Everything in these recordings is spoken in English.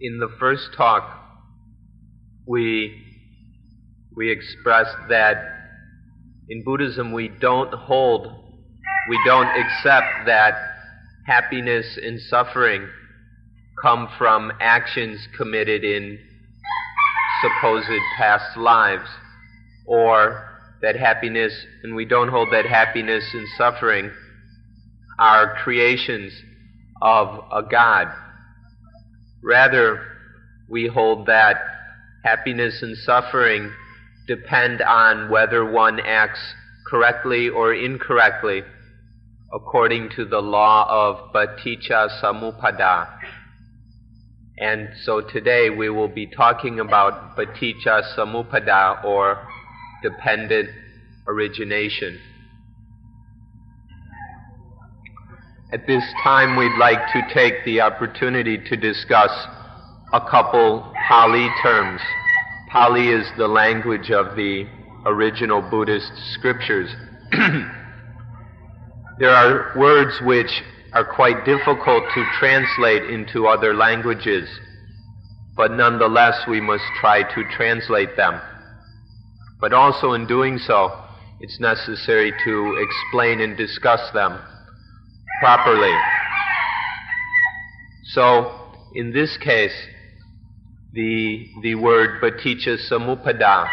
In the first talk, we, we expressed that in Buddhism we don't hold, we don't accept that happiness and suffering come from actions committed in supposed past lives, or that happiness, and we don't hold that happiness and suffering are creations of a God. Rather, we hold that happiness and suffering depend on whether one acts correctly or incorrectly according to the law of paticca samuppada. And so today we will be talking about paticca samuppada or dependent origination. At this time, we'd like to take the opportunity to discuss a couple Pali terms. Pali is the language of the original Buddhist scriptures. there are words which are quite difficult to translate into other languages, but nonetheless we must try to translate them. But also in doing so, it's necessary to explain and discuss them properly. So, in this case, the, the word paticca samuppada,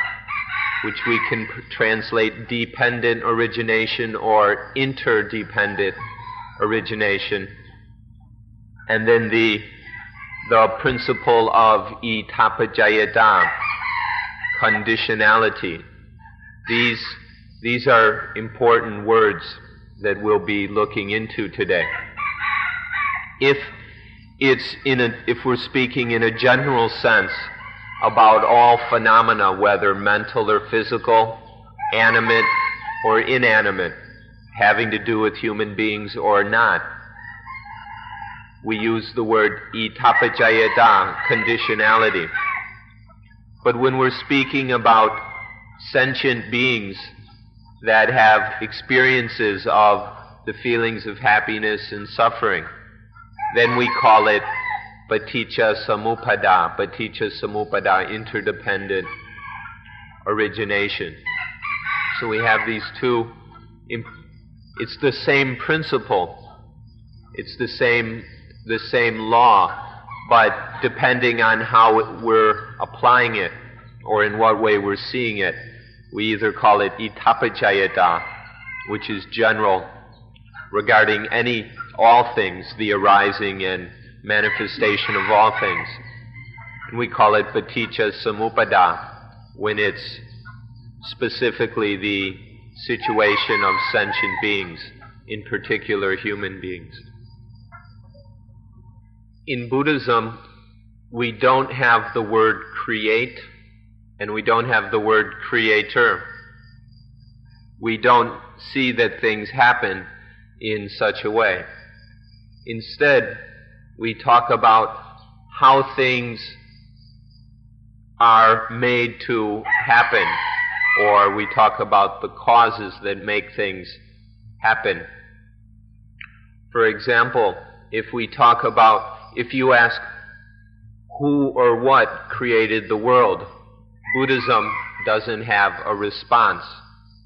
which we can translate dependent origination or interdependent origination, and then the, the principle of itappajayata, conditionality. These, these are important words that we'll be looking into today. If it's in a, if we're speaking in a general sense about all phenomena, whether mental or physical, animate or inanimate, having to do with human beings or not, we use the word itappajayata, conditionality. But when we're speaking about sentient beings that have experiences of the feelings of happiness and suffering. Then we call it paticca samuppada, paticca samuppada, interdependent origination. So we have these two, it's the same principle, it's the same, the same law, but depending on how we're applying it or in what way we're seeing it, we either call it itappajayata, which is general regarding any, all things, the arising and manifestation of all things. And we call it paticca samuppada, when it's specifically the situation of sentient beings, in particular human beings. In Buddhism, we don't have the word create and we don't have the word creator. We don't see that things happen in such a way. Instead, we talk about how things are made to happen, or we talk about the causes that make things happen. For example, if we talk about, if you ask who or what created the world, Buddhism doesn't have a response.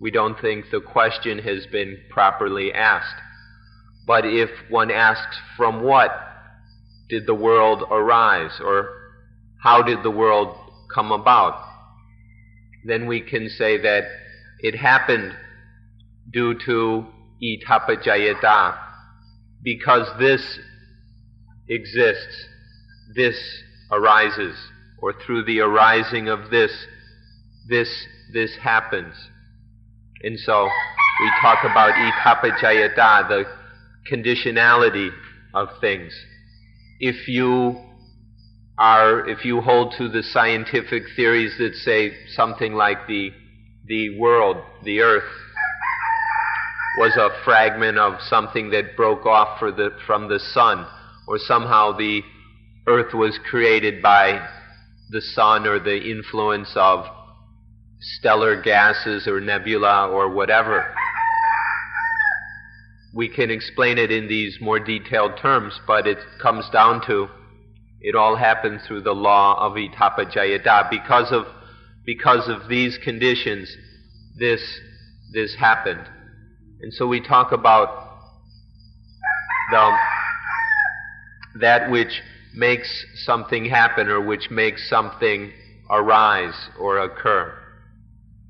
We don't think the question has been properly asked. But if one asks, from what did the world arise, or how did the world come about, then we can say that it happened due to itappajayata, because this exists, this arises or through the arising of this, this, this happens. And so we talk about itappajayata, the conditionality of things. If you are, if you hold to the scientific theories that say something like the, the world, the earth, was a fragment of something that broke off the, from the sun, or somehow the earth was created by the sun or the influence of stellar gases or nebula or whatever. We can explain it in these more detailed terms, but it comes down to It all happens through the law of Itapajayata. Because of, because of these conditions, this, this happened. And so we talk about the, that which makes something happen or which makes something arise or occur.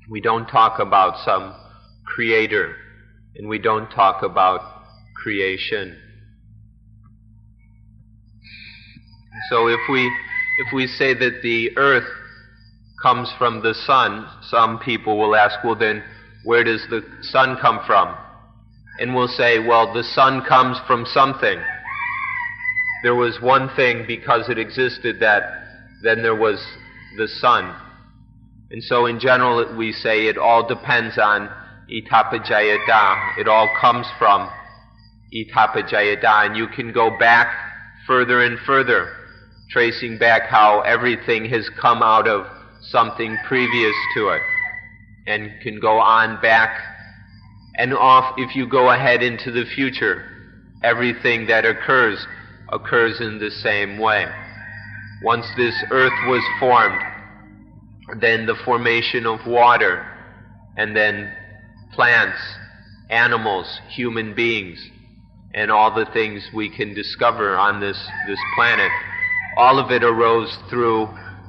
We don't talk about some creator and we don't talk about creation. So if we if we say that the earth comes from the sun, some people will ask, well then where does the sun come from? And we'll say, well the sun comes from something. There was one thing because it existed that then there was the sun. And so in general we say it all depends on Itapajayata. It all comes from Itapajayata and you can go back further and further tracing back how everything has come out of something previous to it and can go on back and off if you go ahead into the future. Everything that occurs occurs in the same way. Once this earth was formed, then the formation of water, and then plants, animals, human beings, and all the things we can discover on this, this planet all of it arose through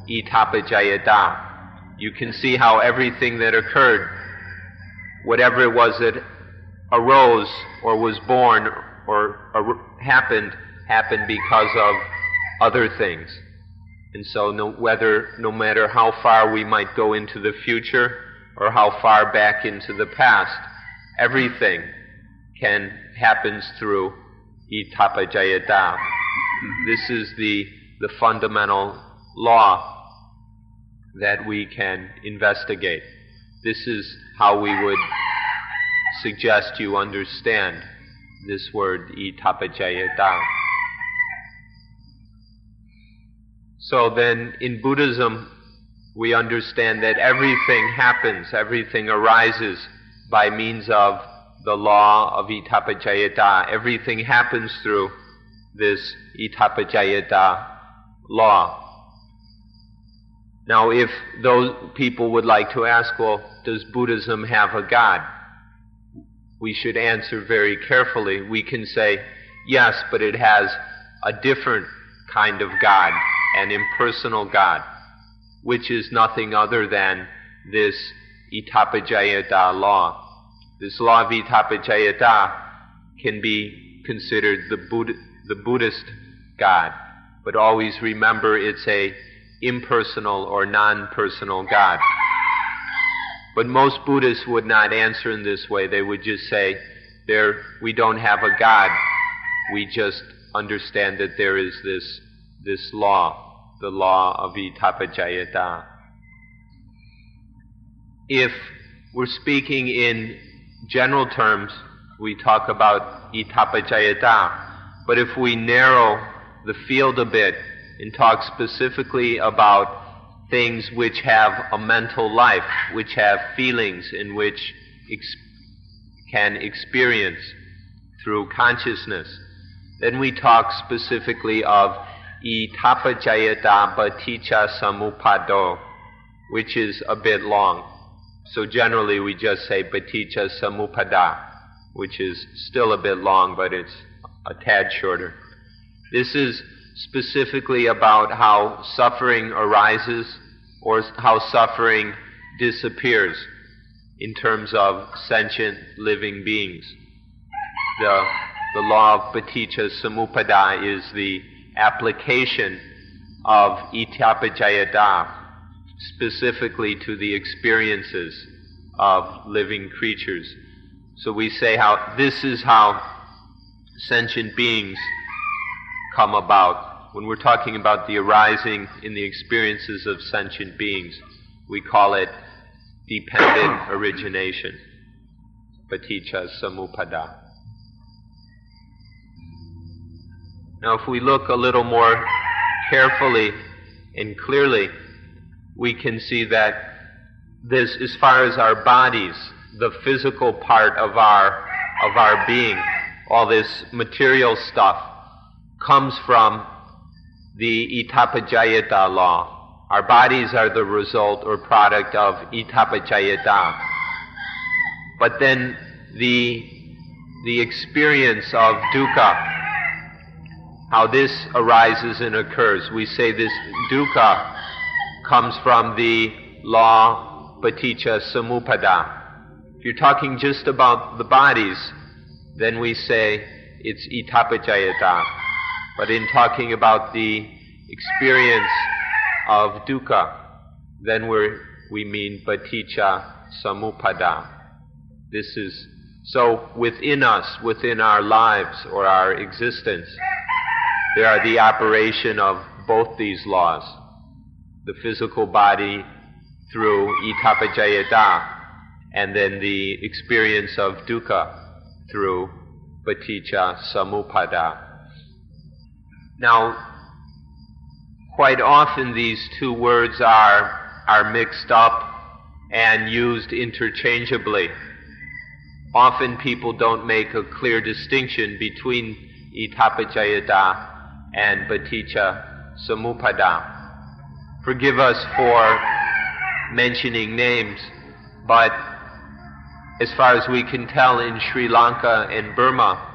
Itapajayata. You can see how everything that occurred, whatever it was that arose or was born or, or happened, happened because of other things. And so no, whether, no matter how far we might go into the future or how far back into the past, everything can happens through Itapajayata. This is the the fundamental law that we can investigate. This is how we would suggest you understand this word itapajayata. So then in Buddhism, we understand that everything happens, everything arises by means of the law of itapajayata. Everything happens through this itapajayata law. Now, if those people would like to ask, well, does Buddhism have a God? We should answer very carefully. We can say, yes, but it has a different kind of God, an impersonal God, which is nothing other than this Itapajayata law. This law of Itapajayata can be considered the, Buddha, the Buddhist God but always remember it's a impersonal or non-personal God. But most Buddhists would not answer in this way. They would just say, there, we don't have a God. We just understand that there is this, this law, the law of Itapajayata. If we're speaking in general terms, we talk about Itapajayata. But if we narrow the field a bit and talk specifically about things which have a mental life, which have feelings, in which ex- can experience through consciousness. Then we talk specifically of itapajayata paticca samupado, which is a bit long. So generally we just say paticca samuppada, which is still a bit long, but it's a tad shorter. This is specifically about how suffering arises or how suffering disappears in terms of sentient living beings. The, the law of paticca samuppada is the application of itapajayata specifically to the experiences of living creatures. So we say how this is how sentient beings come about. When we're talking about the arising in the experiences of sentient beings, we call it dependent origination. Paticca Samuppada. Now, if we look a little more carefully and clearly, we can see that this, as far as our bodies, the physical part of our, of our being, all this material stuff, comes from the Itapajayata law. Our bodies are the result or product of Itapajayata. But then the, the experience of dukkha, how this arises and occurs. We say this dukkha comes from the law paticca samuppada. If you're talking just about the bodies, then we say it's itapajayata. But in talking about the experience of dukkha, then we we mean paticca samuppada. This is so within us, within our lives or our existence, there are the operation of both these laws. The physical body through itapajayata, and then the experience of dukkha through paticca samuppada. Now, quite often these two words are, are mixed up and used interchangeably. Often people don't make a clear distinction between itapajayata and paticca Samuppada. Forgive us for mentioning names, but as far as we can tell in Sri Lanka and Burma,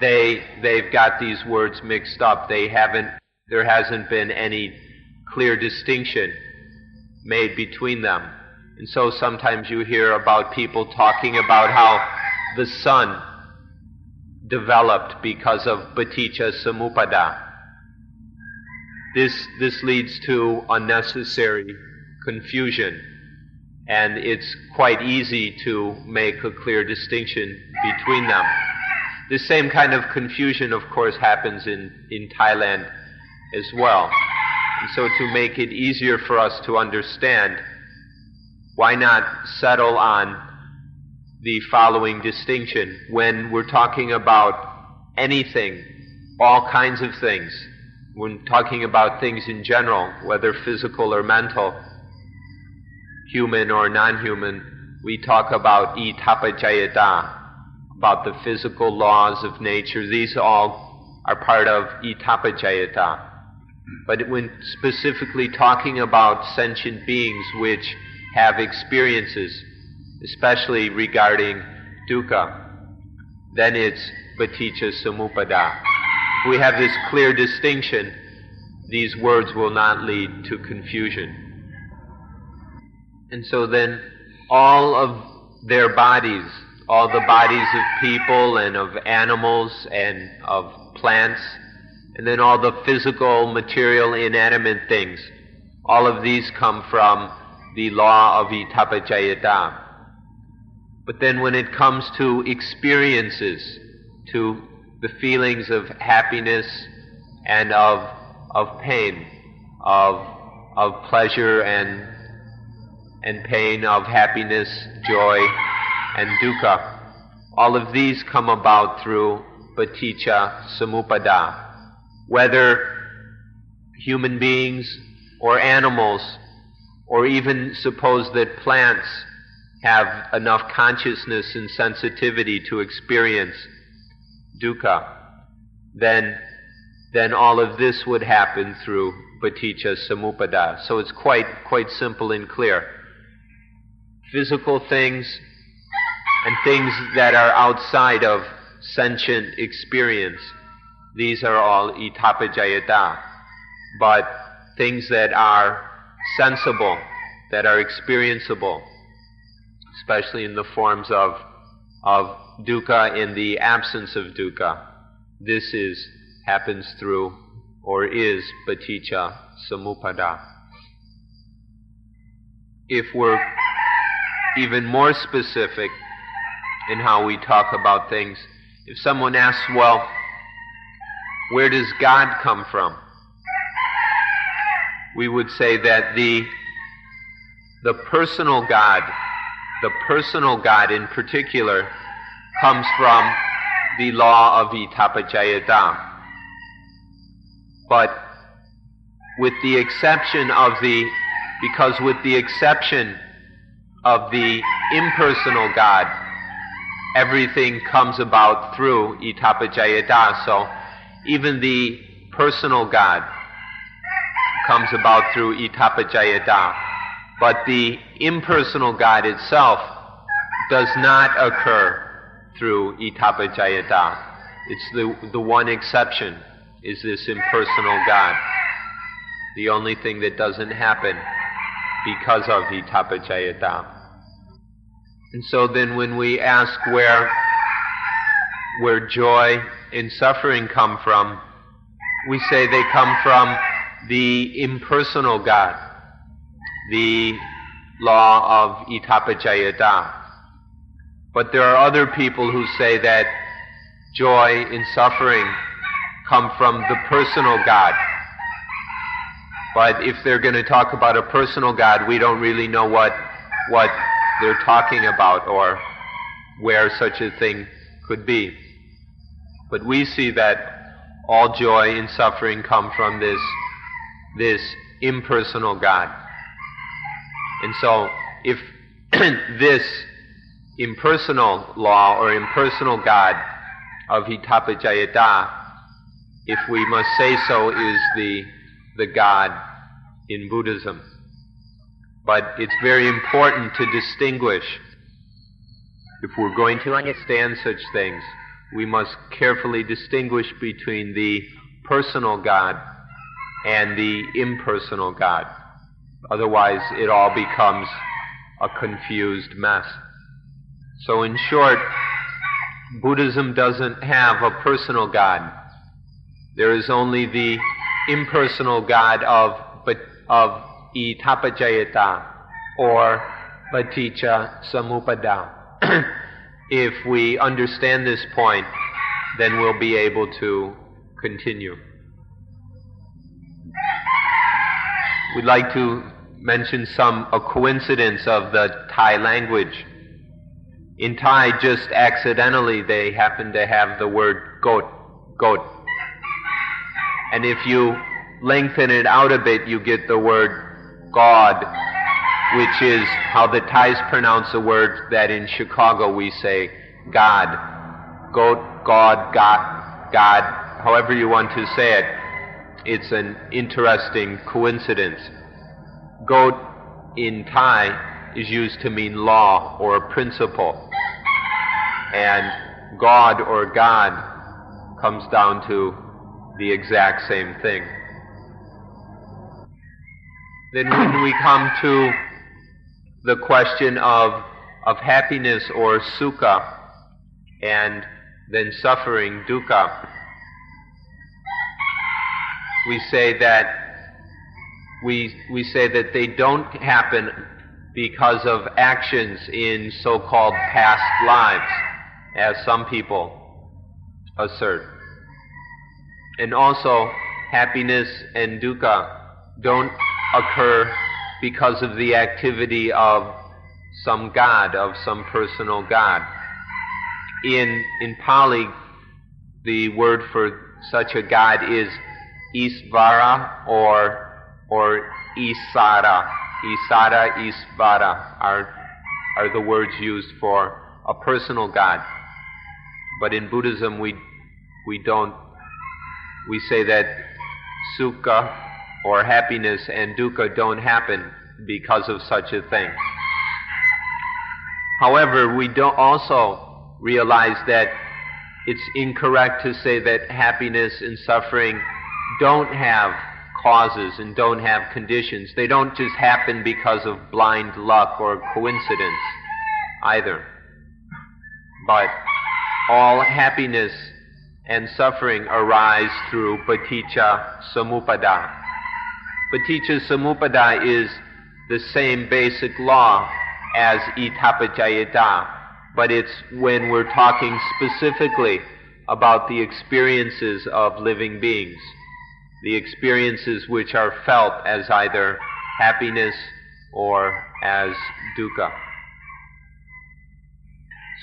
they they've got these words mixed up. They haven't there hasn't been any clear distinction made between them. And so sometimes you hear about people talking about how the sun developed because of paticca samuppada. This this leads to unnecessary confusion. And it's quite easy to make a clear distinction between them. The same kind of confusion, of course, happens in, in Thailand as well. And so, to make it easier for us to understand, why not settle on the following distinction when we're talking about anything, all kinds of things, when talking about things in general, whether physical or mental, human or non human, we talk about itapajayata, about the physical laws of nature. These all are part of itapajayata. But when specifically talking about sentient beings which have experiences, especially regarding dukkha, then it's paticca samuppada. We have this clear distinction, these words will not lead to confusion. And so then all of their bodies all the bodies of people and of animals and of plants, and then all the physical, material, inanimate things. All of these come from the law of Itapajayata. But then when it comes to experiences, to the feelings of happiness and of, of pain, of, of pleasure and, and pain, of happiness, joy, and dukkha. All of these come about through paticca samuppada. Whether human beings or animals, or even suppose that plants have enough consciousness and sensitivity to experience dukkha, then, then all of this would happen through paticca samuppada. So it's quite, quite simple and clear. Physical things and things that are outside of sentient experience. These are all itapajayata. But things that are sensible, that are experienceable, especially in the forms of, of dukkha in the absence of dukkha, this is happens through or is paticca samuppada. If we're even more specific, in how we talk about things. If someone asks, well, where does God come from? We would say that the, the personal God, the personal God in particular, comes from the law of Itapajayata. But with the exception of the, because with the exception of the impersonal God, everything comes about through Itapajayata. So even the personal God, comes about through itapajayata. But the impersonal God itself does not occur through itapajayata. It's the, the one exception is this impersonal God. The only thing that doesn't happen because of itapajayata. And so then when we ask where where joy and suffering come from, we say they come from the impersonal God, the law of itapajayata. But there are other people who say that joy and suffering come from the personal God. But if they're going to talk about a personal God, we don't really know what, what they're talking about or where such a thing could be. But we see that all joy and suffering come from this, this impersonal God. And so, if this impersonal law or impersonal God of Hitapajayata, if we must say so, is the, the God in Buddhism. But it's very important to distinguish. If we're going to understand such things, we must carefully distinguish between the personal God and the impersonal God. Otherwise, it all becomes a confused mess. So, in short, Buddhism doesn't have a personal God. There is only the impersonal God of, of Itapajayata or Paticca Samuppada. if we understand this point, then we'll be able to continue. We'd like to mention some a coincidence of the Thai language. In Thai, just accidentally, they happen to have the word goat, goat. And if you lengthen it out a bit, you get the word God, which is how the Thais pronounce a word that in Chicago we say God. Goat, God, God, God, however you want to say it. It's an interesting coincidence. Goat in Thai is used to mean law or principle. And God or God comes down to the exact same thing. Then when we come to the question of, of happiness or sukha and then suffering, dukkha, we say that we, we say that they don't happen because of actions in so-called past lives, as some people assert. And also, happiness and dukkha don't occur because of the activity of some god, of some personal god. In, in Pali, the word for such a god is Isvara or, or Issara. Issara, Isvara are, are the words used for a personal God. But in Buddhism, we, we don't, we say that sukha or happiness and dukkha don't happen because of such a thing. However, we don't also realize that it's incorrect to say that happiness and suffering don't have causes and don't have conditions. They don't just happen because of blind luck or coincidence either. But all happiness and suffering arise through paticca samuppada. Paticca samuppada is the same basic law as itapajayata, but it's when we're talking specifically about the experiences of living beings the experiences which are felt as either happiness or as dukkha.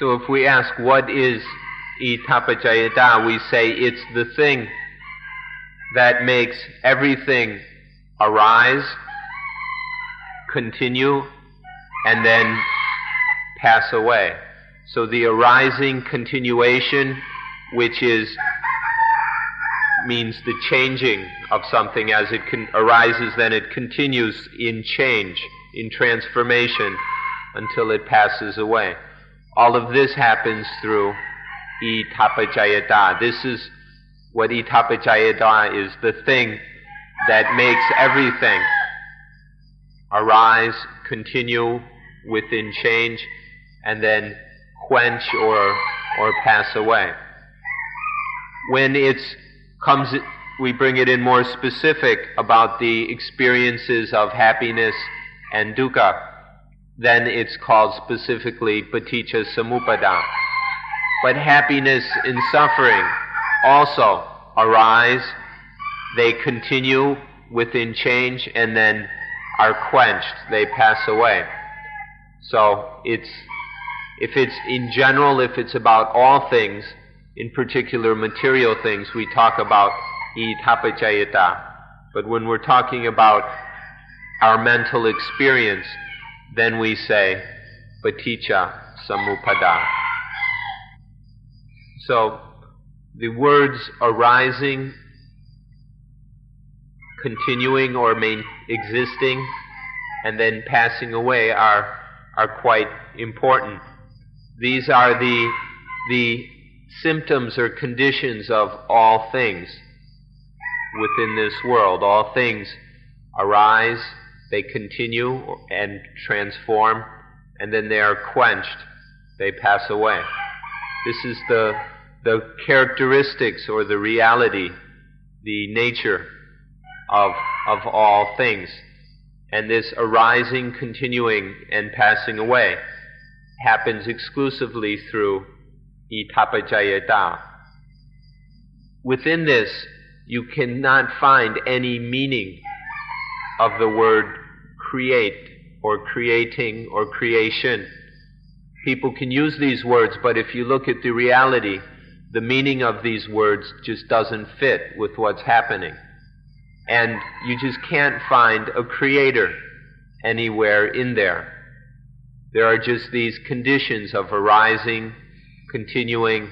So if we ask what is itapajayata, we say it's the thing that makes everything arise, continue, and then pass away. So the arising continuation, which is means the changing of something as it con- arises, then it continues in change, in transformation, until it passes away. All of this happens through itapajayata. This is what itapajayata is the thing that makes everything arise, continue within change, and then quench or, or pass away. When it comes, we bring it in more specific about the experiences of happiness and dukkha, then it's called specifically paticca samuppada. But happiness and suffering also arise, they continue within change, and then are quenched, they pass away. So it's, if it's in general, if it's about all things, in particular material things, we talk about itapajayata. But when we're talking about our mental experience, then we say paticca samuppada. So the words arising, continuing or main, existing, and then passing away are, are quite important. These are the, the symptoms or conditions of all things within this world. All things arise, they continue and transform, and then they are quenched, they pass away. This is the, the characteristics or the reality, the nature of, of all things. And this arising, continuing, and passing away happens exclusively through itapajayata. Within this, you cannot find any meaning of the word create or creating or creation. People can use these words, but if you look at the reality, the meaning of these words just doesn't fit with what's happening. And you just can't find a creator anywhere in there. There are just these conditions of arising, continuing,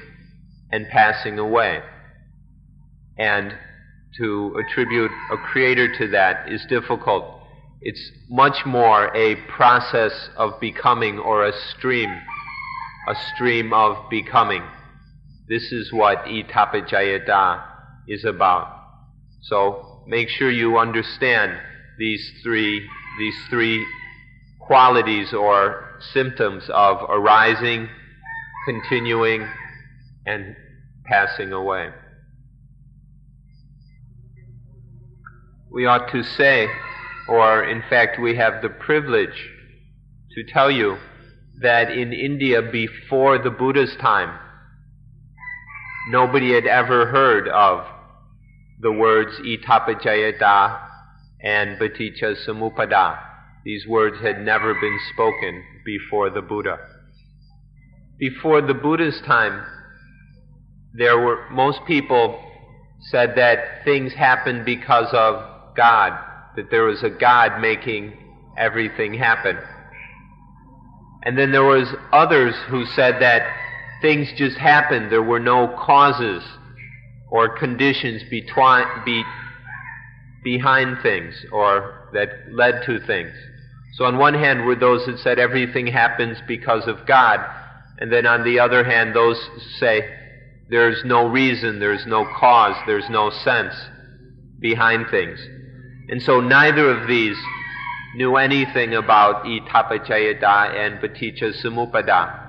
and passing away. And to attribute a creator to that is difficult. It's much more a process of becoming or a stream, a stream of becoming. This is what Itapajayata is about. So make sure you understand these three, these three qualities or symptoms of arising, continuing, and passing away. We ought to say, or in fact, we have the privilege to tell you that in India before the Buddha's time, nobody had ever heard of the words itapajayata and paticca samuppada. These words had never been spoken before the Buddha. Before the Buddha's time, there were most people said that things happened because of God, that there was a God making everything happen. And then there was others who said that things just happened. There were no causes or conditions be, behind things or that led to things. So on one hand were those that said everything happens because of God, and then on the other hand those say there's no reason, there's no cause, there's no sense behind things. And so neither of these knew anything about itapajayata and paticca samuppada.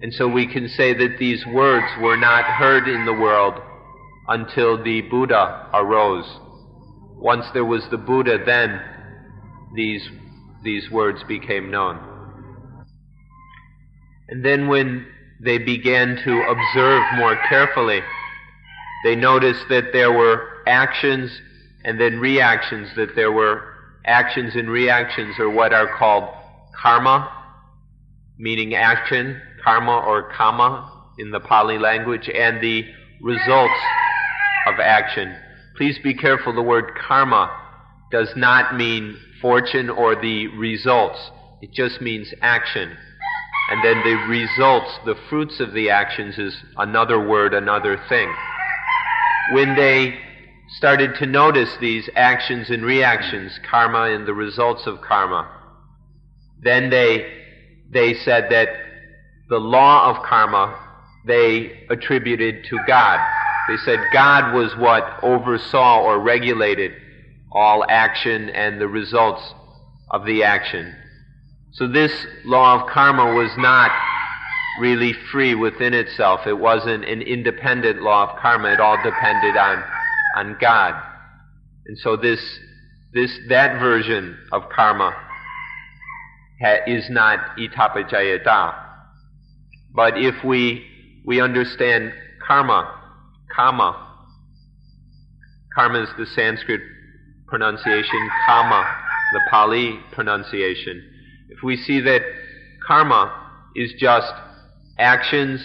And so we can say that these words were not heard in the world until the Buddha arose. Once there was the Buddha, then these, these words became known. And then when they began to observe more carefully, they noticed that there were actions and then reactions, that there were actions and reactions are what are called karma, meaning action, karma or kamma in the Pali language, and the results of action. Please be careful, the word karma does not mean fortune or the results. It just means action. And then the results, the fruits of the actions is another word, another thing. when they started to notice these actions and reactions, karma and the results of karma, then they, they said that the law of karma they attributed to God. They said God was what oversaw or regulated all action and the results of the action. So this law of karma was not really free within itself. It wasn't an independent law of karma. It all depended on, on God. And so this, this, that version of karma ha, is not itapajayata. But if we, we understand karma, kamma, karma is the Sanskrit pronunciation, kamma, the Pali pronunciation. If we see that karma is just actions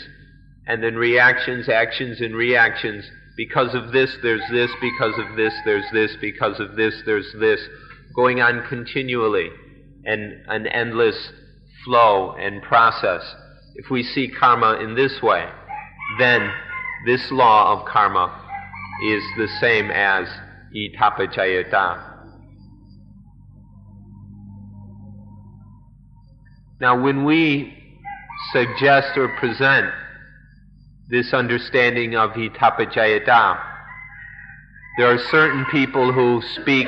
and then reactions, actions and reactions. Because of this, there's this. Because of this, there's this. Because of this, there's this. Going on continually and an endless flow and process. If we see karma in this way, then this law of karma is the same as itapajayata. Now, when we suggest or present this understanding of Hitapajayata. There are certain people who speak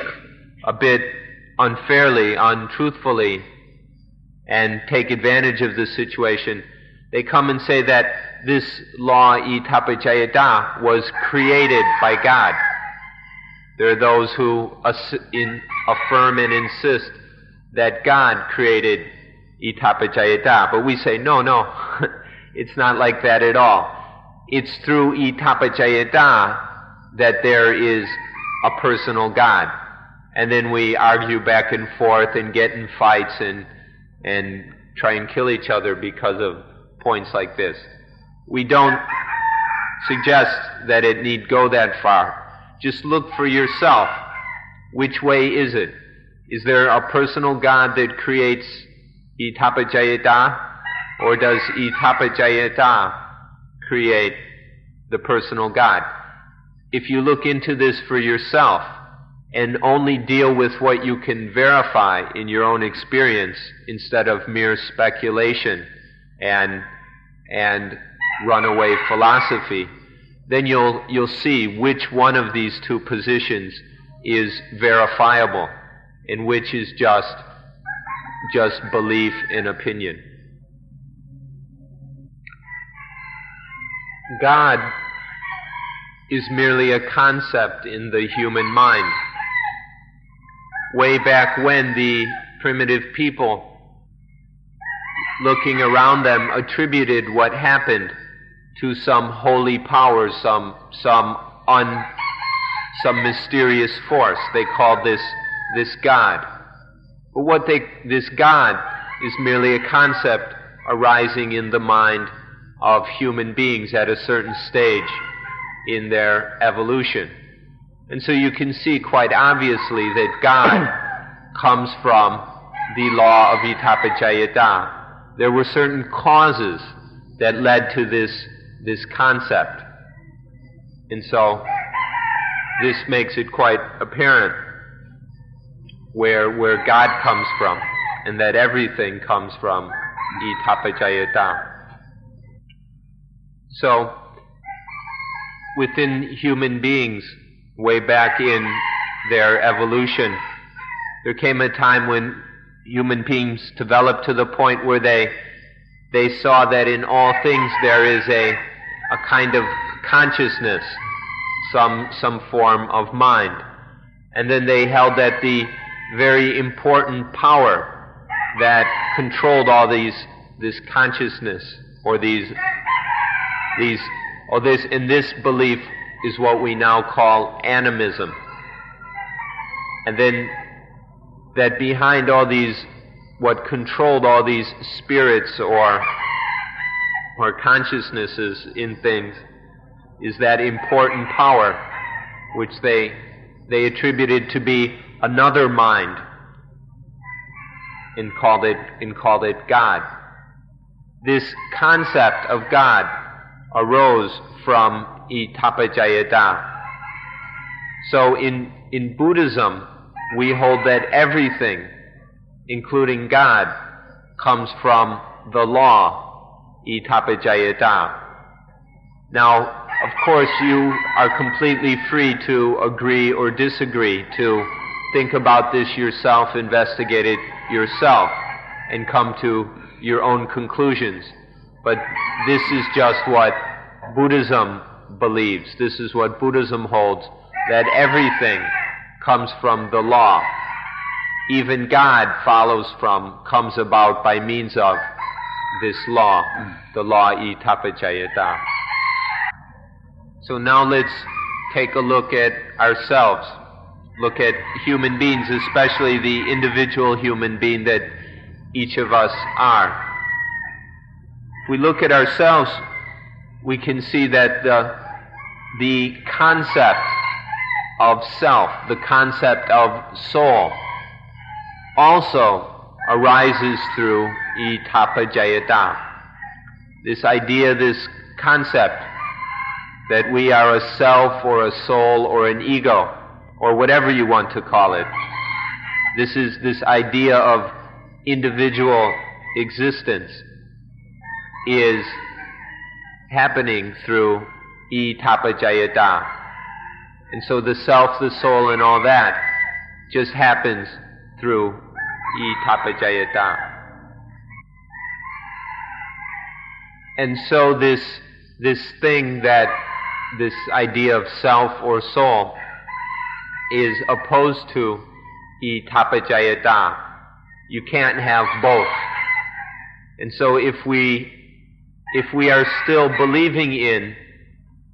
a bit unfairly, untruthfully, and take advantage of the situation. They come and say that this law, Itapajayata, was created by God. There are those who affirm and insist that God created itapajayata. But we say, no, no, it's not like that at all. It's through itapajayata that there is a personal God. And then we argue back and forth and get in fights and, and try and kill each other because of points like this. We don't suggest that it need go that far. Just look for yourself. Which way is it? Is there a personal God that creates Itapajayata? Or does Itapajayata create the personal God? If you look into this for yourself and only deal with what you can verify in your own experience instead of mere speculation and, and runaway philosophy, then you'll, you'll see which one of these two positions is verifiable and which is just just belief and opinion. God is merely a concept in the human mind. Way back when the primitive people, looking around them, attributed what happened to some holy power, some, some, un, some mysterious force. They called this, this God. But what they, this God is merely a concept arising in the mind of human beings at a certain stage in their evolution. And so you can see quite obviously that God comes from the law of Itapajayata. There were certain causes that led to this, this concept. And so this makes it quite apparent where, where God comes from, and that everything comes from itapajayata. So, within human beings, way back in their evolution, there came a time when human beings developed to the point where they, they saw that in all things there is a, a kind of consciousness, some, some form of mind. And then they held that the very important power that controlled all these this consciousness or these these or this in this belief is what we now call animism. And then that behind all these what controlled all these spirits or or consciousnesses in things is that important power which they they attributed to be another mind and called it, and called it God. This concept of God arose from Itapajayata. So in, in Buddhism, we hold that everything, including God, comes from the law, itapajayata. Now, of course, you are completely free to agree or disagree, to think about this yourself, investigate it yourself, and come to your own conclusions. But this is just what Buddhism believes. This is what Buddhism holds that everything comes from the law. Even God follows from, comes about by means of this law, the law idappaccayata. So now let's take a look at ourselves. Look at human beings, especially the individual human being that each of us are. We look at ourselves, we can see that the, the concept of self, the concept of soul, also arises through idappaccayata. This idea, this concept that we are a self or a soul or an ego or whatever you want to call it. This is this idea of individual existence is happening through idappaccayata. And so the self, the soul, and all that just happens through idappaccayata. And so this, this thing that, this idea of self or soul is opposed to idappaccayata. You can't have both. And so if we, if we are still believing in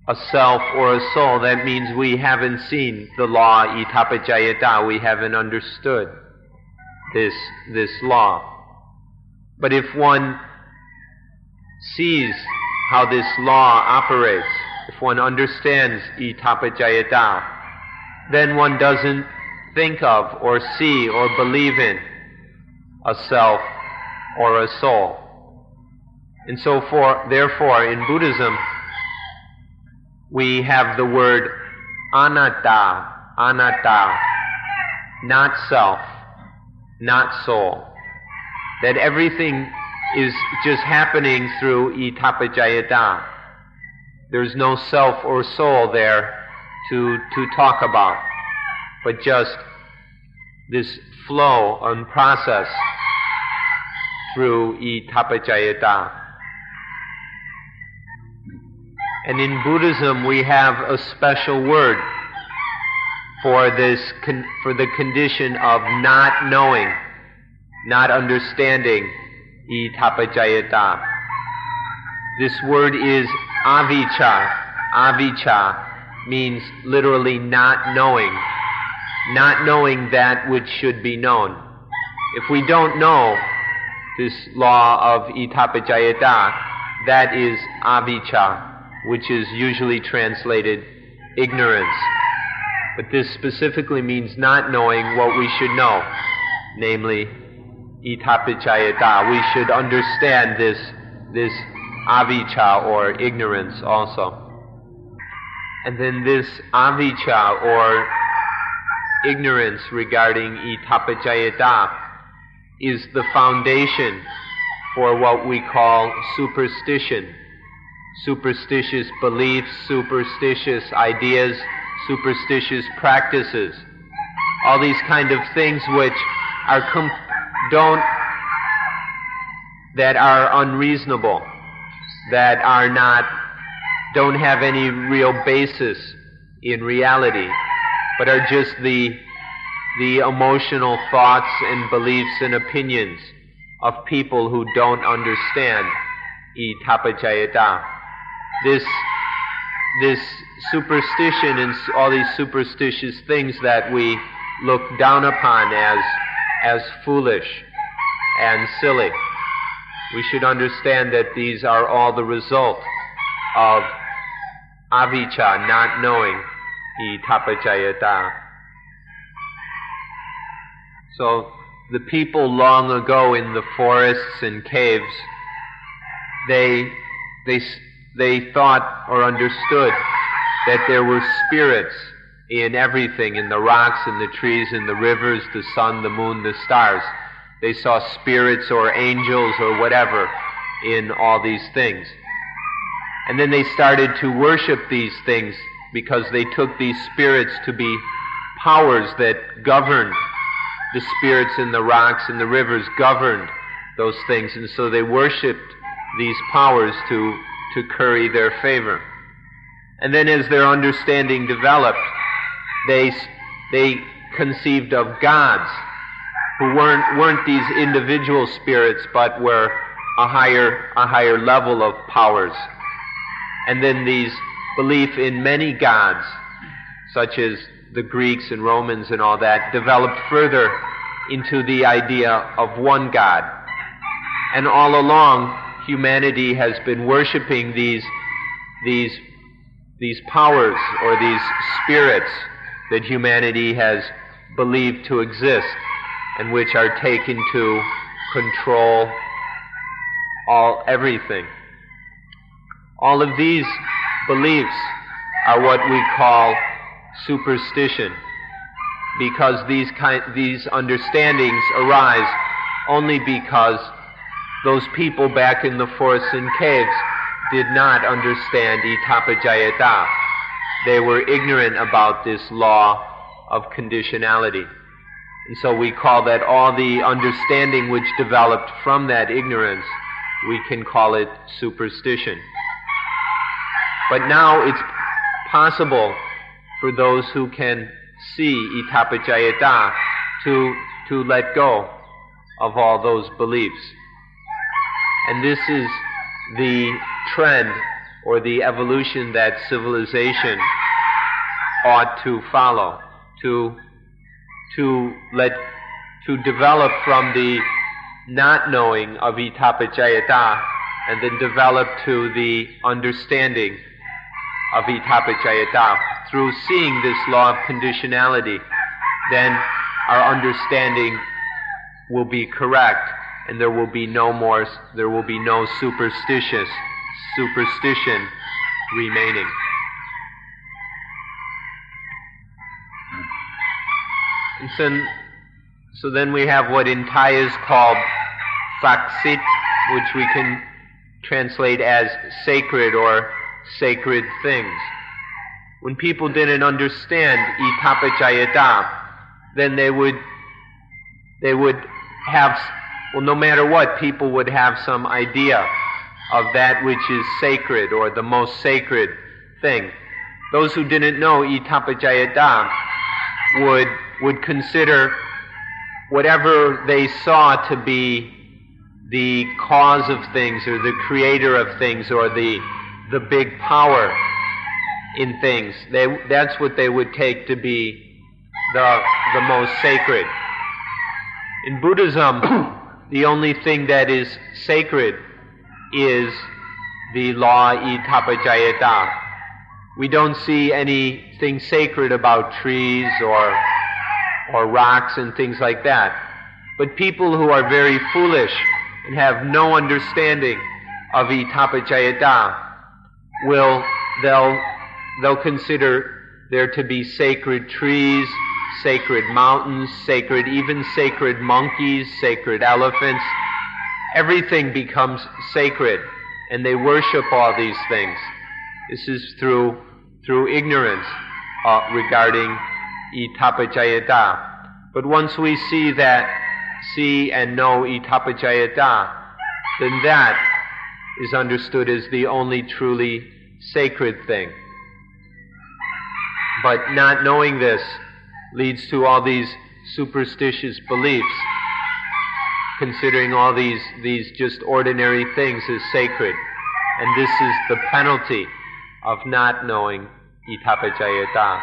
a self or a soul, that means we haven't seen the law idappaccayata, we haven't understood this, this law. But if one sees how this law operates, if one understands idappaccayata, then one doesn't think of or see or believe in a self or a soul. And so for, therefore, in Buddhism, we have the word anatta, anatta, not self, not soul. That everything is just happening through idappaccayata. There's no self or soul there to, to talk about, but just this flow and process through idappaccayata. And in Buddhism, we have a special word for this, con- for the condition of not knowing, not understanding idappaccayata. This word is avijja. Avijja means literally not knowing, not knowing that which should be known. If we don't know this law of idappaccayata, that is avijja which is usually translated ignorance. But this specifically means not knowing what we should know, namely idappaccayata. We should understand this, this avijja or ignorance also. And then this avijja or ignorance regarding idappaccayata is the foundation for what we call superstition superstitious beliefs, superstitious ideas, superstitious practices. All these kind of things which are com- don't that are unreasonable, that are not don't have any real basis in reality, but are just the the emotional thoughts and beliefs and opinions of people who don't understand idappaccayata this this superstition and all these superstitious things that we look down upon as as foolish and silly. We should understand that these are all the result of avijja, not knowing, idappaccayata. So the people long ago in the forests and caves, they they they thought or understood that there were spirits in everything, in the rocks, in the trees, in the rivers, the sun, the moon, the stars. They saw spirits or angels or whatever in all these things. And then they started to worship these things because they took these spirits to be powers that governed the spirits in the rocks and the rivers governed those things and so they worshiped these powers to to curry their favor and then as their understanding developed they they conceived of gods who weren't weren't these individual spirits but were a higher a higher level of powers and then these belief in many gods, such as the Greeks and Romans and all that, developed further into the idea of one God. And all along, humanity has been worshiping these, these, these powers or these spirits that humanity has believed to exist and which are taken to control all everything. All of these beliefs are what we call superstition because these kind, these understandings arise only because those people back in the forests and caves did not understand Idappaccayata. They were ignorant about this law of conditionality. And so we call that all the understanding which developed from that ignorance, we can call it superstition. But now it's possible for those who can see idappaccayata to, to let go of all those beliefs. And this is the trend or the evolution that civilization ought to follow, to, to let, to develop from the not knowing of idappaccayata and then develop to the understanding of Idappaccayata, through seeing this law of conditionality, then our understanding will be correct and there will be no more, there will be no superstitious, superstition remaining. And so, so then we have what in Thai is called saksit, which we can translate as sacred or sacred things. When people didn't understand idappaccayata, then they would they would have well no matter what people would have some idea of that which is sacred or the most sacred thing. Those who didn't know idappaccayata would would consider whatever they saw to be the cause of things or the creator of things or the the big power in things. They, that's what they would take to be the, the most sacred. In Buddhism, the only thing that is sacred is the law idappaccayata. We don't see anything sacred about trees or, or rocks and things like that. But people who are very foolish and have no understanding of idappaccayata will they'll they'll consider there to be sacred trees, sacred mountains, sacred even sacred monkeys, sacred elephants. Everything becomes sacred and they worship all these things. This is through through ignorance uh, regarding idappaccayata. But once we see that, see and know idappaccayata, then that is understood as the only truly sacred thing. But not knowing this leads to all these superstitious beliefs, considering all these, these just ordinary things as sacred. And this is the penalty of not knowing Idappaccayata.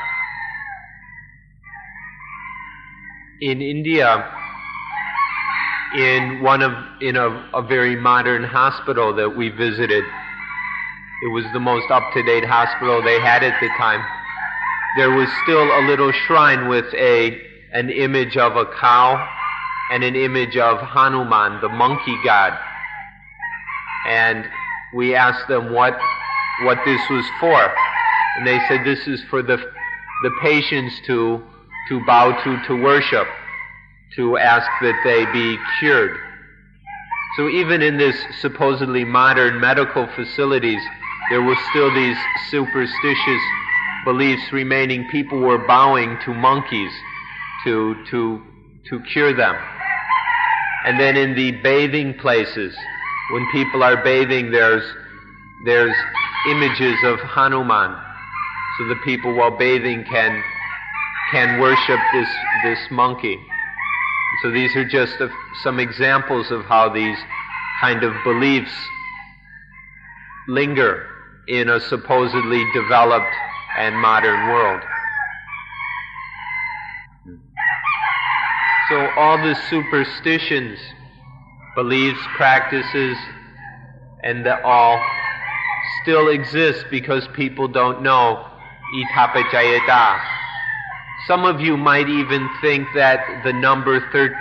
In India, in one of in a, a very modern hospital that we visited. It was the most up to date hospital they had at the time. There was still a little shrine with a an image of a cow and an image of Hanuman, the monkey god. And we asked them what what this was for. And they said this is for the the patients to, to bow to, to worship, to ask that they be cured. So even in this supposedly modern medical facilities, there were still these superstitious beliefs remaining. People were bowing to monkeys to, to, to cure them. And then in the bathing places, when people are bathing, there's, there's images of Hanuman. So the people while bathing can, can worship this, this monkey. So these are just a, some examples of how these kind of beliefs linger in a supposedly developed and modern world. So all the superstitions, beliefs, practices, and the all still exist because people don't know Idappaccayata. Some of you might even think that the number 13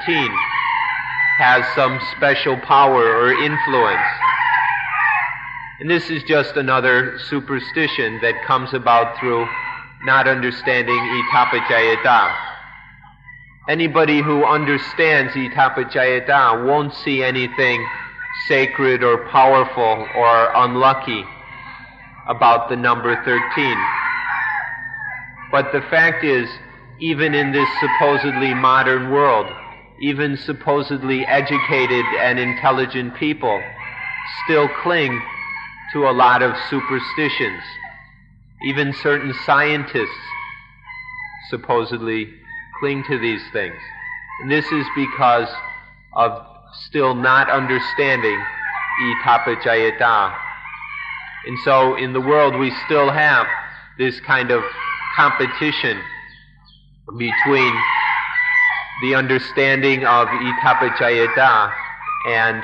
has some special power or influence. And this is just another superstition that comes about through not understanding Idappaccayata. Anybody who understands Idappaccayata won't see anything sacred or powerful or unlucky about the number 13. But the fact is, even in this supposedly modern world, even supposedly educated and intelligent people still cling to a lot of superstitions. Even certain scientists supposedly cling to these things. And this is because of still not understanding Idappaccayata. And so in the world we still have this kind of competition between the understanding of Idappaccayata and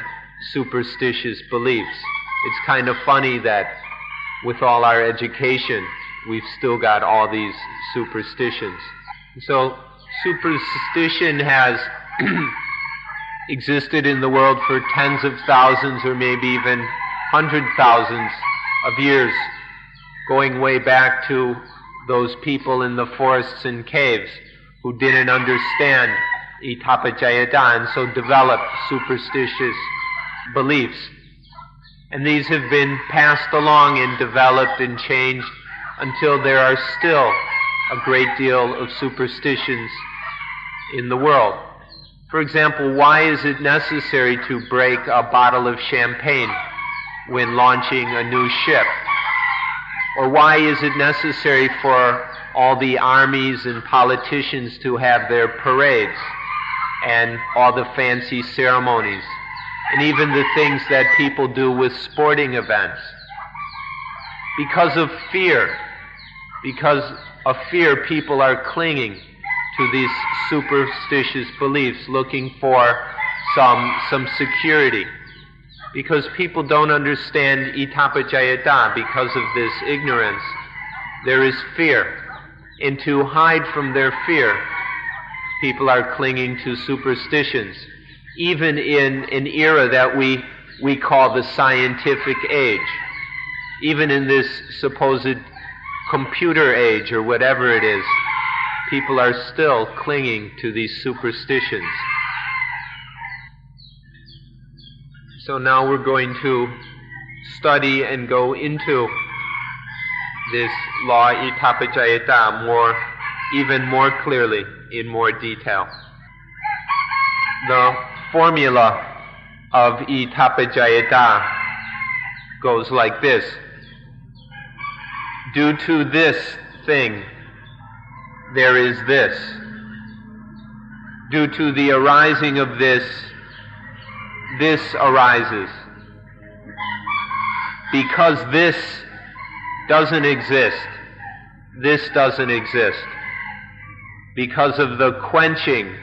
superstitious beliefs. It's kind of funny that with all our education, we've still got all these superstitions. So superstition has existed in the world for tens of thousands or maybe even hundred thousands of years, going way back to those people in the forests and caves who didn't understand Idappaccayata and so developed superstitious beliefs. And these have been passed along and developed and changed until there are still a great deal of superstitions in the world. For example, why is it necessary to break a bottle of champagne when launching a new ship? Or why is it necessary for all the armies and politicians to have their parades and all the fancy ceremonies and even the things that people do with sporting events? Because of fear. Because of fear, people are clinging to these superstitious beliefs, looking for some, some security. Because people don't understand Idappaccayata because of this ignorance. There is fear. And to hide from their fear, people are clinging to superstitions, even in an era that we, we call the scientific age. Even in this supposed computer age or whatever it is, people are still clinging to these superstitions. So now we're going to study and go into this law idappaccayata more, even more clearly, in more detail. The formula of idappaccayata goes like this. Due to this thing, there is this. Due to the arising of this, this arises. Because this doesn't exist, this doesn't exist. Because of the quenching,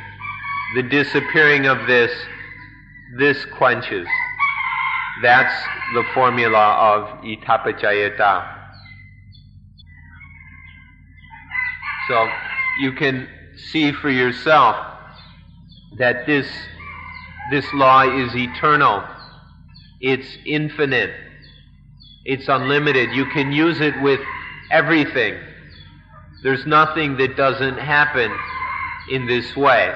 the disappearing of this, this quenches. That's the formula of Idappaccayata. So you can see for yourself that this, this law is eternal. It's infinite. It's unlimited. You can use it with everything. There's nothing that doesn't happen in this way.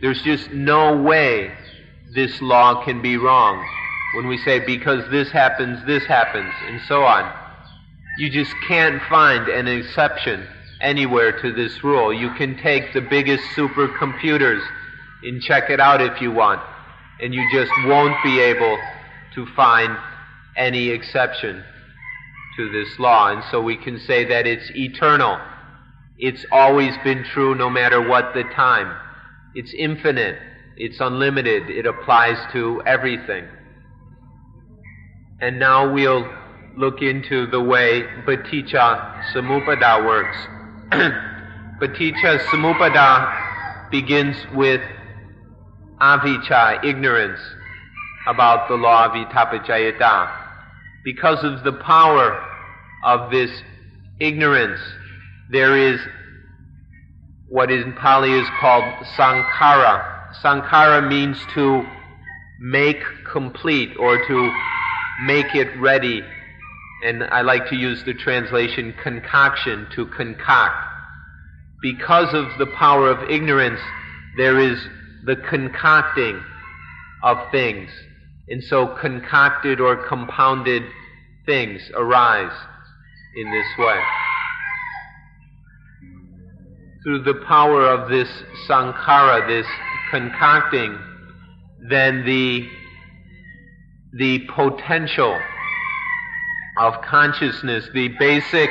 There's just no way this law can be wrong. When we say because this happens, this happens, and so on. You just can't find an exception anywhere to this rule. You can take the biggest supercomputers and check it out if you want, and you just won't be able to find any exception to this law. And so we can say that it's eternal. It's always been true no matter what the time. It's infinite. It's unlimited. It applies to everything. And now we'll look into the way Paticca Samuppada works. Paticca Samuppada begins with avijja, ignorance, about the law of Idappaccayata. Because of the power of this ignorance, there is what in Pali is called sankhara. Sankhara means to make complete or to make it ready. And I like to use the translation concoction, to concoct. Because of the power of ignorance, there is the concocting of things. And so concocted or compounded things arise in this way. Through the power of this sankhara, this concocting, then the, the potential of consciousness, the basic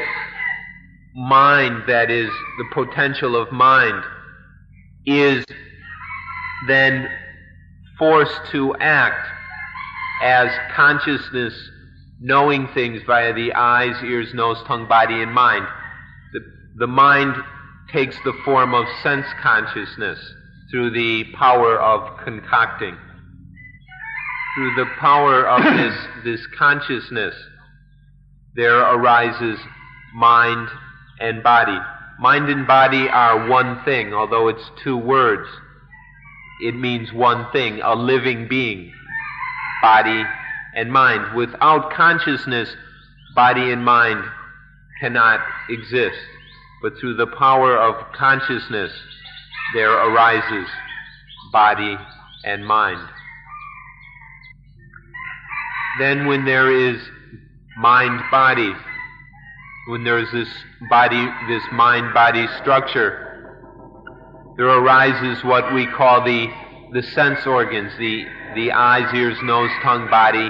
mind that is the potential of mind, is then forced to act as consciousness knowing things via the eyes, ears, nose, tongue, body, and mind. The, the mind takes the form of sense consciousness through the power of concocting. Through the power of this, this consciousness, there arises mind and body. Mind and body are one thing, although it's two words. It means one thing, a living being body and mind. Without consciousness, body and mind cannot exist. But through the power of consciousness, there arises body and mind. Then, when there is mind body, when there is this body, this mind body structure, there arises what we call the, the sense organs, the the eyes, ears, nose, tongue, body,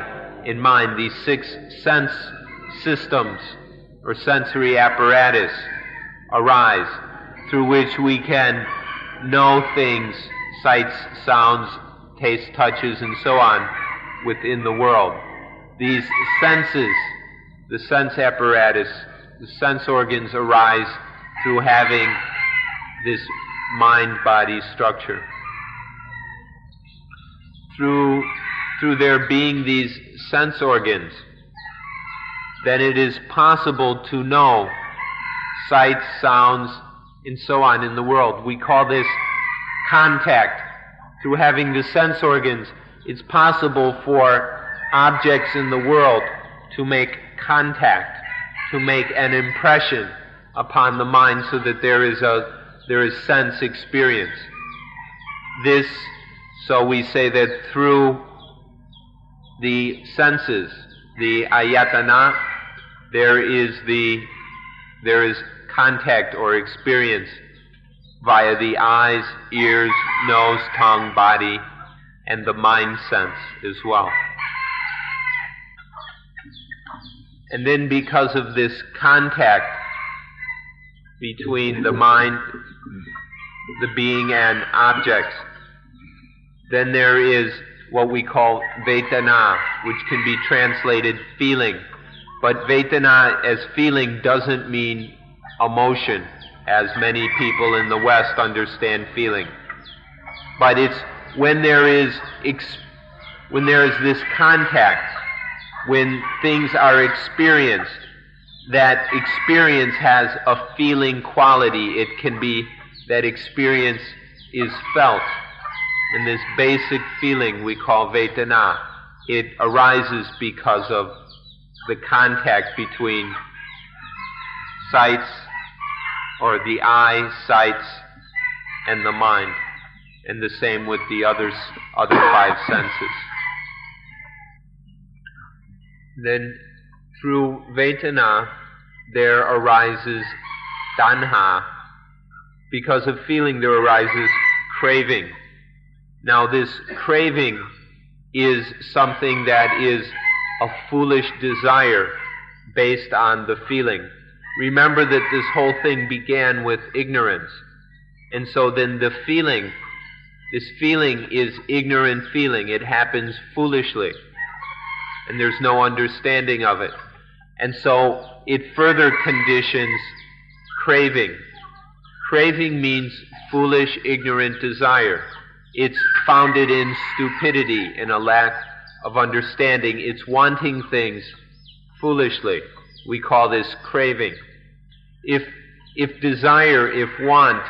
and mind, these six sense systems or sensory apparatus arise through which we can know things, sights, sounds, tastes, touches, and so on within the world. These senses, the sense apparatus, the sense organs arise through having this mind body structure through, through there being these sense organs, then it is possible to know sights, sounds, and so on in the world. We call this contact. Through having the sense organs, it's possible for objects in the world to make contact, to make an impression upon the mind so that there is a there is sense experience. This so we say that through the senses, the ayatana, there is the there is contact or experience via the eyes, ears, nose, tongue, body, and the mind sense as well. And then because of this contact between the mind, the being, and objects, then there is what we call Vedana, which can be translated feeling. But Vedana as feeling doesn't mean emotion, as many people in the West understand feeling. But it's when there is when there is this contact, when things are experienced, that experience has a feeling quality. It can be that experience is felt and this basic feeling we call Vedana, it arises because of the contact between sights, or the eye, sights, and the mind. And the same with the others, other five senses. Then through Vedana, there arises tanha. Because of feeling, there arises craving. Now, this craving is something that is a foolish desire based on the feeling. Remember that this whole thing began with ignorance. And so then the feeling, this feeling is ignorant feeling. It happens foolishly. And there's no understanding of it. And so it further conditions craving. Craving means foolish, ignorant desire. It's founded in stupidity and a lack of understanding. It's wanting things foolishly. We call this craving. If, if desire, if want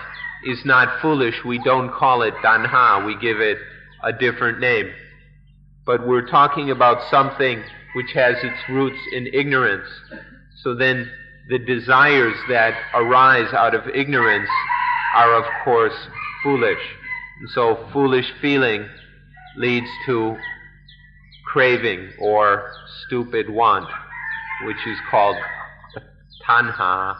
is not foolish, we don't call it tanha. We give it a different name. But we're talking about something which has its roots in ignorance. So then the desires that arise out of ignorance are of course foolish. And so foolish feeling leads to craving or stupid want, which is called tanha.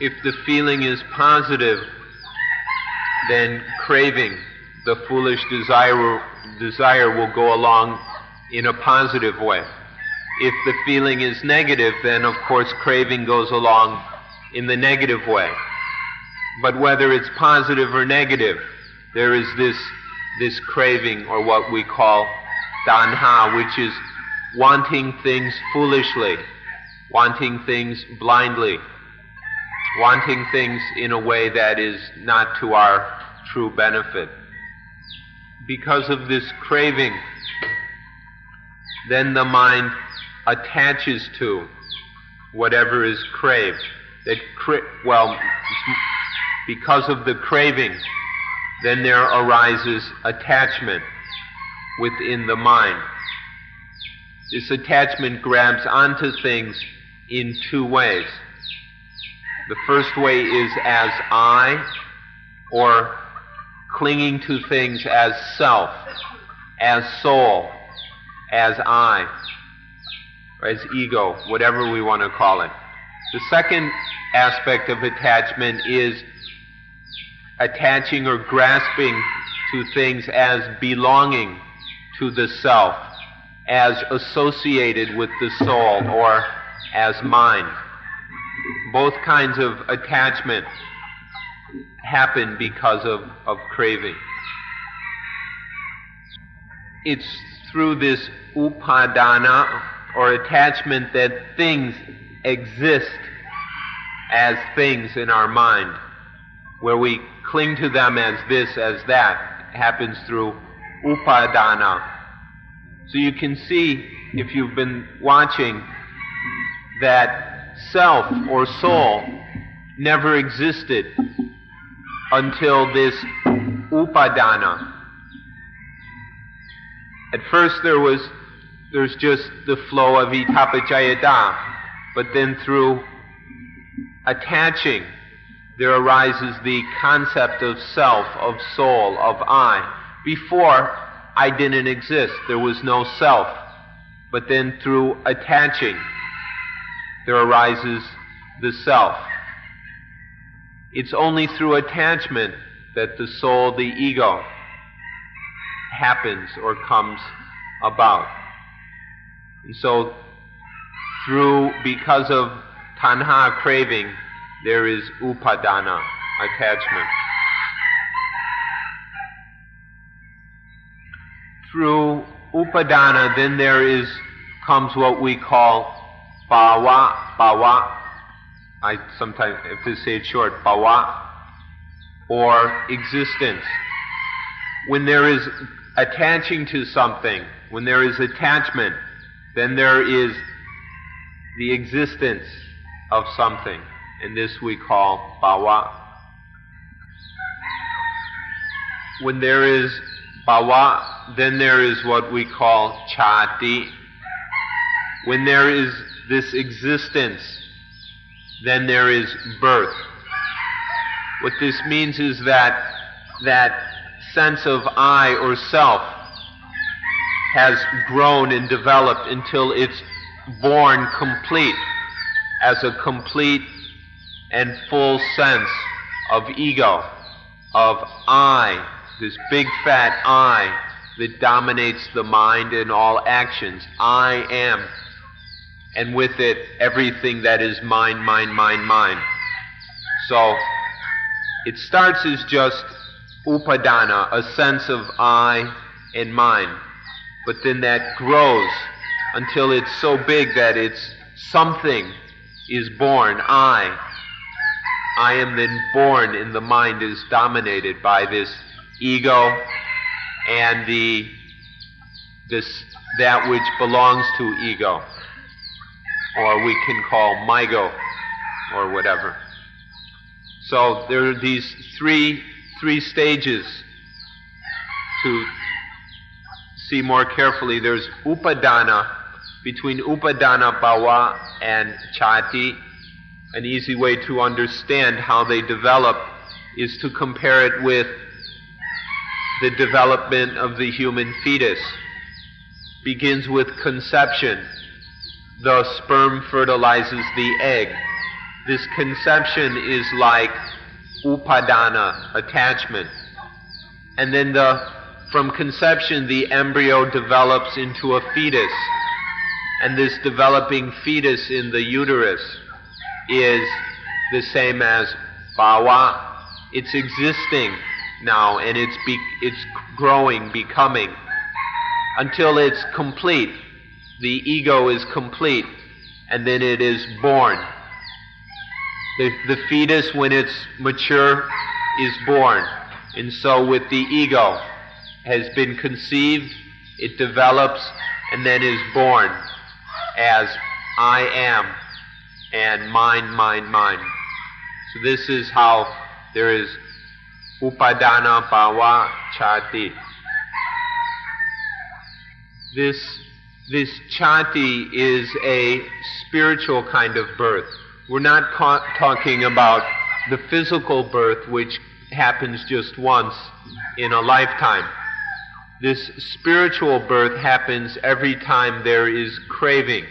If the feeling is positive, then craving, the foolish desire, desire will go along in a positive way. If the feeling is negative, then of course craving goes along in the negative way. But whether it's positive or negative, there is this, this craving or what we call tanha, which is wanting things foolishly, wanting things blindly, wanting things in a way that is not to our true benefit. Because of this craving, then the mind attaches to whatever is craved. That cra- well, because of the craving, then there arises attachment within the mind. This attachment grabs onto things in two ways. The first way is as I, or clinging to things as self, as soul, as I, or as ego, whatever we want to call it. The second aspect of attachment is attaching or grasping to things as belonging to the self, as associated with the soul, or as mine. Both kinds of attachment happen because of, of craving. It's through this upadana, or attachment, that things exist as things in our mind, where we cling to them as this, as that, happens through upadana. So you can see, if you've been watching, that self or soul never existed until this upadana. At first there was there's just the flow of idappaccayata, but then through attaching there arises the concept of self, of soul, of I. Before, I didn't exist. There was no self. But then through attaching, there arises the self. It's only through attachment that the soul, the ego, happens or comes about. And so, through, because of tanha craving, there is upadana, attachment. Through upadana, then there is comes what we call bhava, bhava. I sometimes have to say it short, bhava, or existence. When there is attaching to something, when there is attachment, then there is the existence of something and this we call bhava. When there is bhava, then there is what we call jati. When there is this existence then there is birth. What this means is that that sense of I or self has grown and developed until it's born complete as a complete and full sense of ego, of I, this big fat I that dominates the mind and all actions. I am. And with it, everything that is mind, mind, mind, mind. So, it starts as just upadana, a sense of I and mine. But then that grows until it's so big that it's something is born, I. I am then born and the mind is dominated by this ego and the this that which belongs to ego. Or we can call mygo or whatever. So there are these three three stages to see more carefully. There's upadana, between upadana bhava and jati. An easy way to understand how they develop is to compare it with the development of the human fetus. Begins with conception. The sperm fertilizes the egg this conception is like upadana, attachment. And then the, from conception, the embryo develops into a fetus. And this developing fetus in the uterus is the same as bhava. It's existing now and it's, be, it's growing, becoming, until it's complete. The ego is complete, and then it is born. The, the fetus, when it's mature, is born. And so, with the ego, has been conceived, it develops, and then is born as I am and mind, mind, mind. So, this is how there is upadana bhava jati. This, this jati is a spiritual kind of birth. We're not ca- talking about the physical birth, which happens just once in a lifetime. This spiritual birth happens every time there is craving.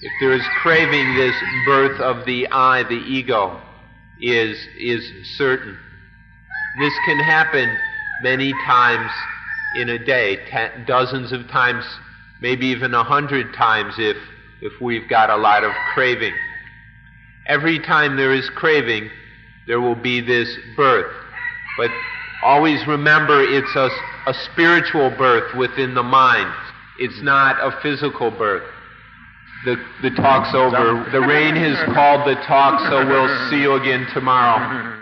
If there is craving, this birth of the I, the ego, is, is certain. This can happen many times in a day, ten, dozens of times, maybe even a hundred times if, if we've got a lot of craving. Every time there is craving, there will be this birth. But always remember it's a, a spiritual birth within the mind. It's not a physical birth. The, the talk's over. The rain has called the talk, so we'll see you again tomorrow.